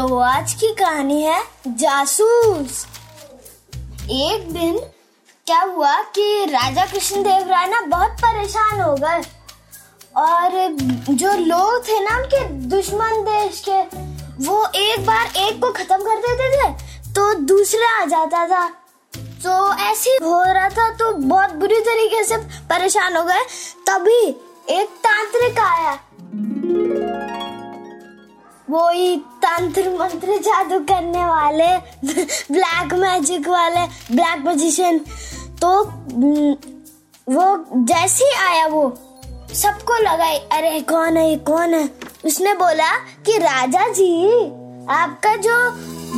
तो आज की कहानी है जासूस। एक दिन क्या हुआ कि राजा कृष्ण देव राय ना बहुत परेशान हो गए। और जो लोग थे ना उनके दुश्मन देश के, वो एक बार एक को खत्म कर देते थे तो दूसरा आ जाता था। तो ऐसे हो रहा था तो बहुत बुरी तरीके से परेशान हो गए। तभी एक तांत्रिक आया। वो ही तंत्र मंत्र जादू करने वाले ब्लैक मैजिक वाले ब्लैक मैजिशियन तो वो जैसे ही आया वो, सबको लगाई अरे, कौन है कौन है? उसने बोला कि राजा जी, आपका जो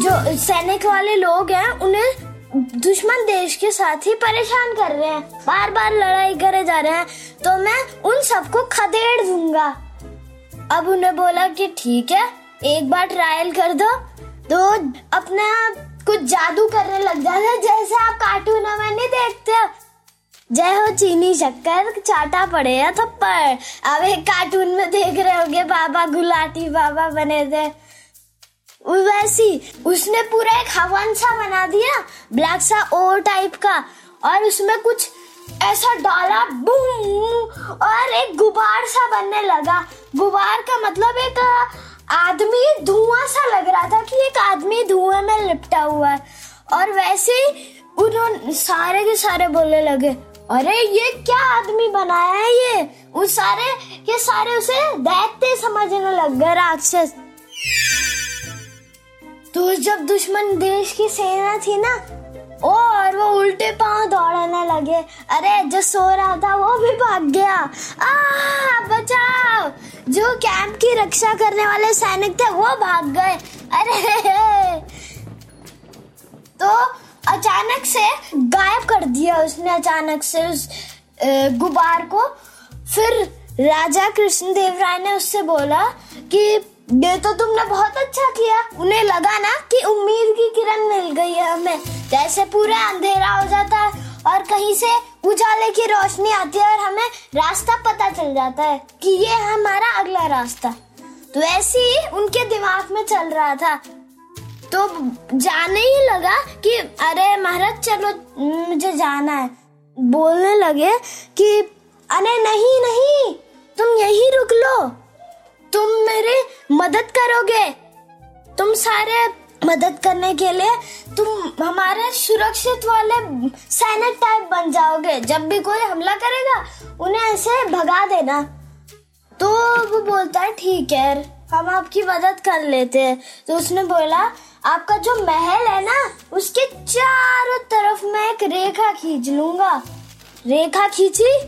जो सैनिक वाले लोग हैं, उन्हें दुश्मन देश के साथ ही परेशान कर रहे हैं बार बार लड़ाई करे जा रहे हैं। तो मैं उन सबको खदेड़ दूँगा। अब उन्हें बोला कि ठीक है एक बार ट्रायल कर दो तो अपने आप कुछ जादू करने लग जाते जैसे आप कार्टून में नहीं देखते। जय हो चीनी शक्कर, चाटा पड़े या थप्पड़। अब एक कार्टून में देख रहे होगे, बाबा गुलाटी बाबा बने थे। वैसी, उसने पूरा एक हवन सा बना दिया ब्लैक सा ओ टाइप का। और उसमें कुछ ऐसा डाला बूम और एक गुबार सा बनने लगा। गुबार का मतलब एक आदमी धुआँ सा लग रहा था कि एक आदमी धुएँ में लिपटा हुआ है। और वैसे उन्होंने सारे के सारे बोलने लगे, अरे ये क्या आदमी बनाया है ये? उस सारे के सारे उसे देखते समझने लग गए राक्षस। तो जब दुश्मन देश की सेना थी ना, और वो उल्टे पाँव दौड़ने लगे, अरे जो सो रहा था वो भी भाग गया। आ बचाओ! जो कैंप की रक्षा करने वाले सैनिक थे, वो भाग गए। अरे तो अचानक से गायब कर दिया उसने, अचानक से उस गुबार को। फिर राजा कृष्णदेव राय ने उससे बोला कि, ये तो तुमने बहुत अच्छा किया। उन्हें लगा ना कि उम्मीद की किरण मिल गई है हमें। जैसे पूरा अंधेरा हो जाता है और कहीं से उजाले की रोशनी आती है और हमें रास्ता पता चल जाता है कि ये हमारा अगला रास्ता। तो ऐसे ही उनके दिमाग में चल रहा था। तो जाने ही लगा कि, अरे महाराज, चलो, मुझे जाना है। बोलने लगे कि, अरे नहीं नहीं, तुम यही रुक लो। तुम मेरी मदद करोगे। तुम सारे मदद करने के लिए तुम हमारे सुरक्षित वाले सैनिक टाइप बन जाओगे। जब भी कोई हमला करेगा, उन्हें ऐसे भगा देना। तो वो बोलता है, ठीक है, हम आपकी मदद कर लेते हैं। तो उसने बोला, आपका जो महल है ना, उसके चारों तरफ़ मैं एक रेखा खींच लूँगा। रेखा खींची?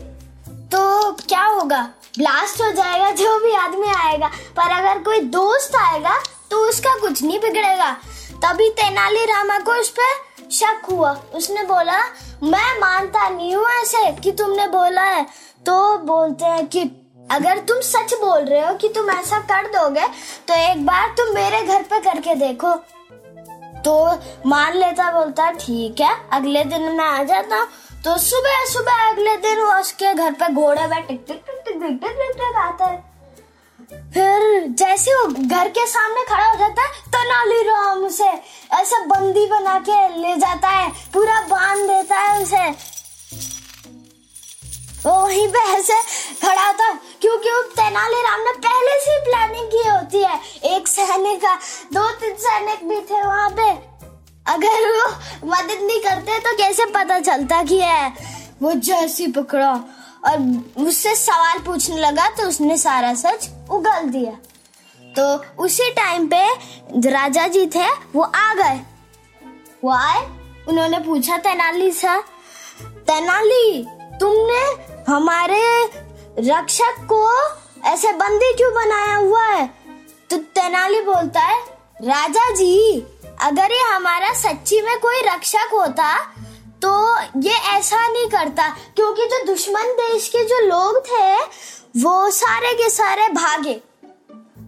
तो क्या होगा? ब्लास्ट हो जाएगा, जो भी आदमी आएगा। पर अगर कोई दोस्त आएगा तो उसका कुछ नहीं बिगड़ेगा। तभी तेनाली रामा को उस पर शक हुआ। उसने बोला, मैं मानता नहीं हूँ ऐसे कि तुमने बोला है। तो बोलते हैं कि, अगर तुम सच बोल रहे हो कि तुम ऐसा कर दोगे तो एक बार तुम मेरे घर पे करके देखो। तो मान लेता बोलता, ठीक है, अगले दिन मैं आ जाता हूँ। तो सुबह सुबह अगले दिन वो उसके घर पे घोड़े पे टिक टिक टिक टिक टिक टिक टिक टिक आता है। फिर जैसे वो घर के सामने खड़ा हो जाता है, तेनालीराम उसे ऐसा बंदी बना के ले जाता है, पूरा बाँध देता है उसे। वो वहीं पे ऐसे खड़ा होता क्योंकि वो तेनालीराम ने पहले से प्लानिंग की होती है। एक सैनिक का दो तीन सैनिक भी थे वहाँ पे। अगर वो मदद नहीं करते तो कैसे पता चलता कि है वो जैसी पकड़ा? और मुझसे सवाल पूछने लगा तो उसने सारा सच उगल दिया। तो उसी टाइम पे राजा जी थे, वो आ गए। वो आए, उन्होंने पूछा, तेनाली से तेनाली, तुमने हमारे रक्षक को ऐसे बंदी क्यों बनाया हुआ है? तो तेनाली बोलता है, राजा जी अगर ये हमारा सच्ची में कोई रक्षक होता तो ये ऐसा नहीं करता। क्योंकि जो दुश्मन देश के जो लोग थे, वो सारे के सारे भागे।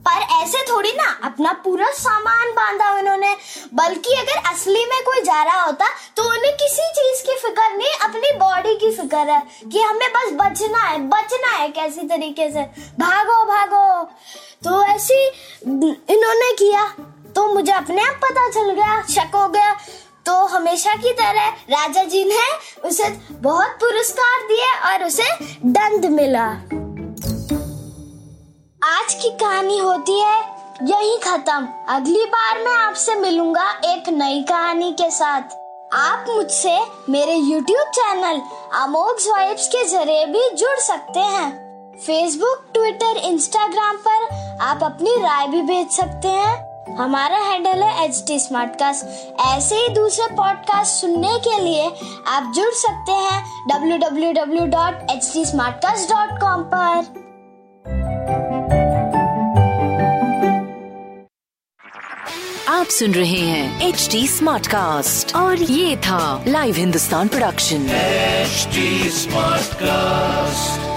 पर ऐसे थोड़ी ना, अपना पूरा सामान बांधा उन्होंने। बल्कि अगर असली में कोई जा रहा होता तो उन्हें किसी चीज़ की फ़िक्र नहीं, अपनी बॉडी की फ़िक्र है कि हमें बस बचना है बचना है कैसी तरीके से। भागो भागो। तो ऐसी इन्होंने किया। तो मुझे अपने आप पता चल गया, शक हो गया। तो हमेशा की तरह राजा जी ने उसे बहुत पुरस्कार दिए और उसे दंड मिला। आज की कहानी होती है यही खत्म। अगली बार मैं आपसे मिलूँगा एक नई कहानी के साथ। आप मुझसे मेरे YouTube चैनल अमोघ वाइब्स के ज़रिए भी जुड़ सकते हैं। फेसबुक ट्विटर इंस्टाग्राम पर आप अपनी राय भी भेज सकते हैं। हमारा हैंडल है एच टी ऐसे ही दूसरे पॉडकास्ट सुनने के लिए आप जुड़ सकते हैं www.htsmartcast.com पर। आप सुन रहे हैं एच टी स्मार्ट कास्ट और ये था live Hindustan production H Smartcast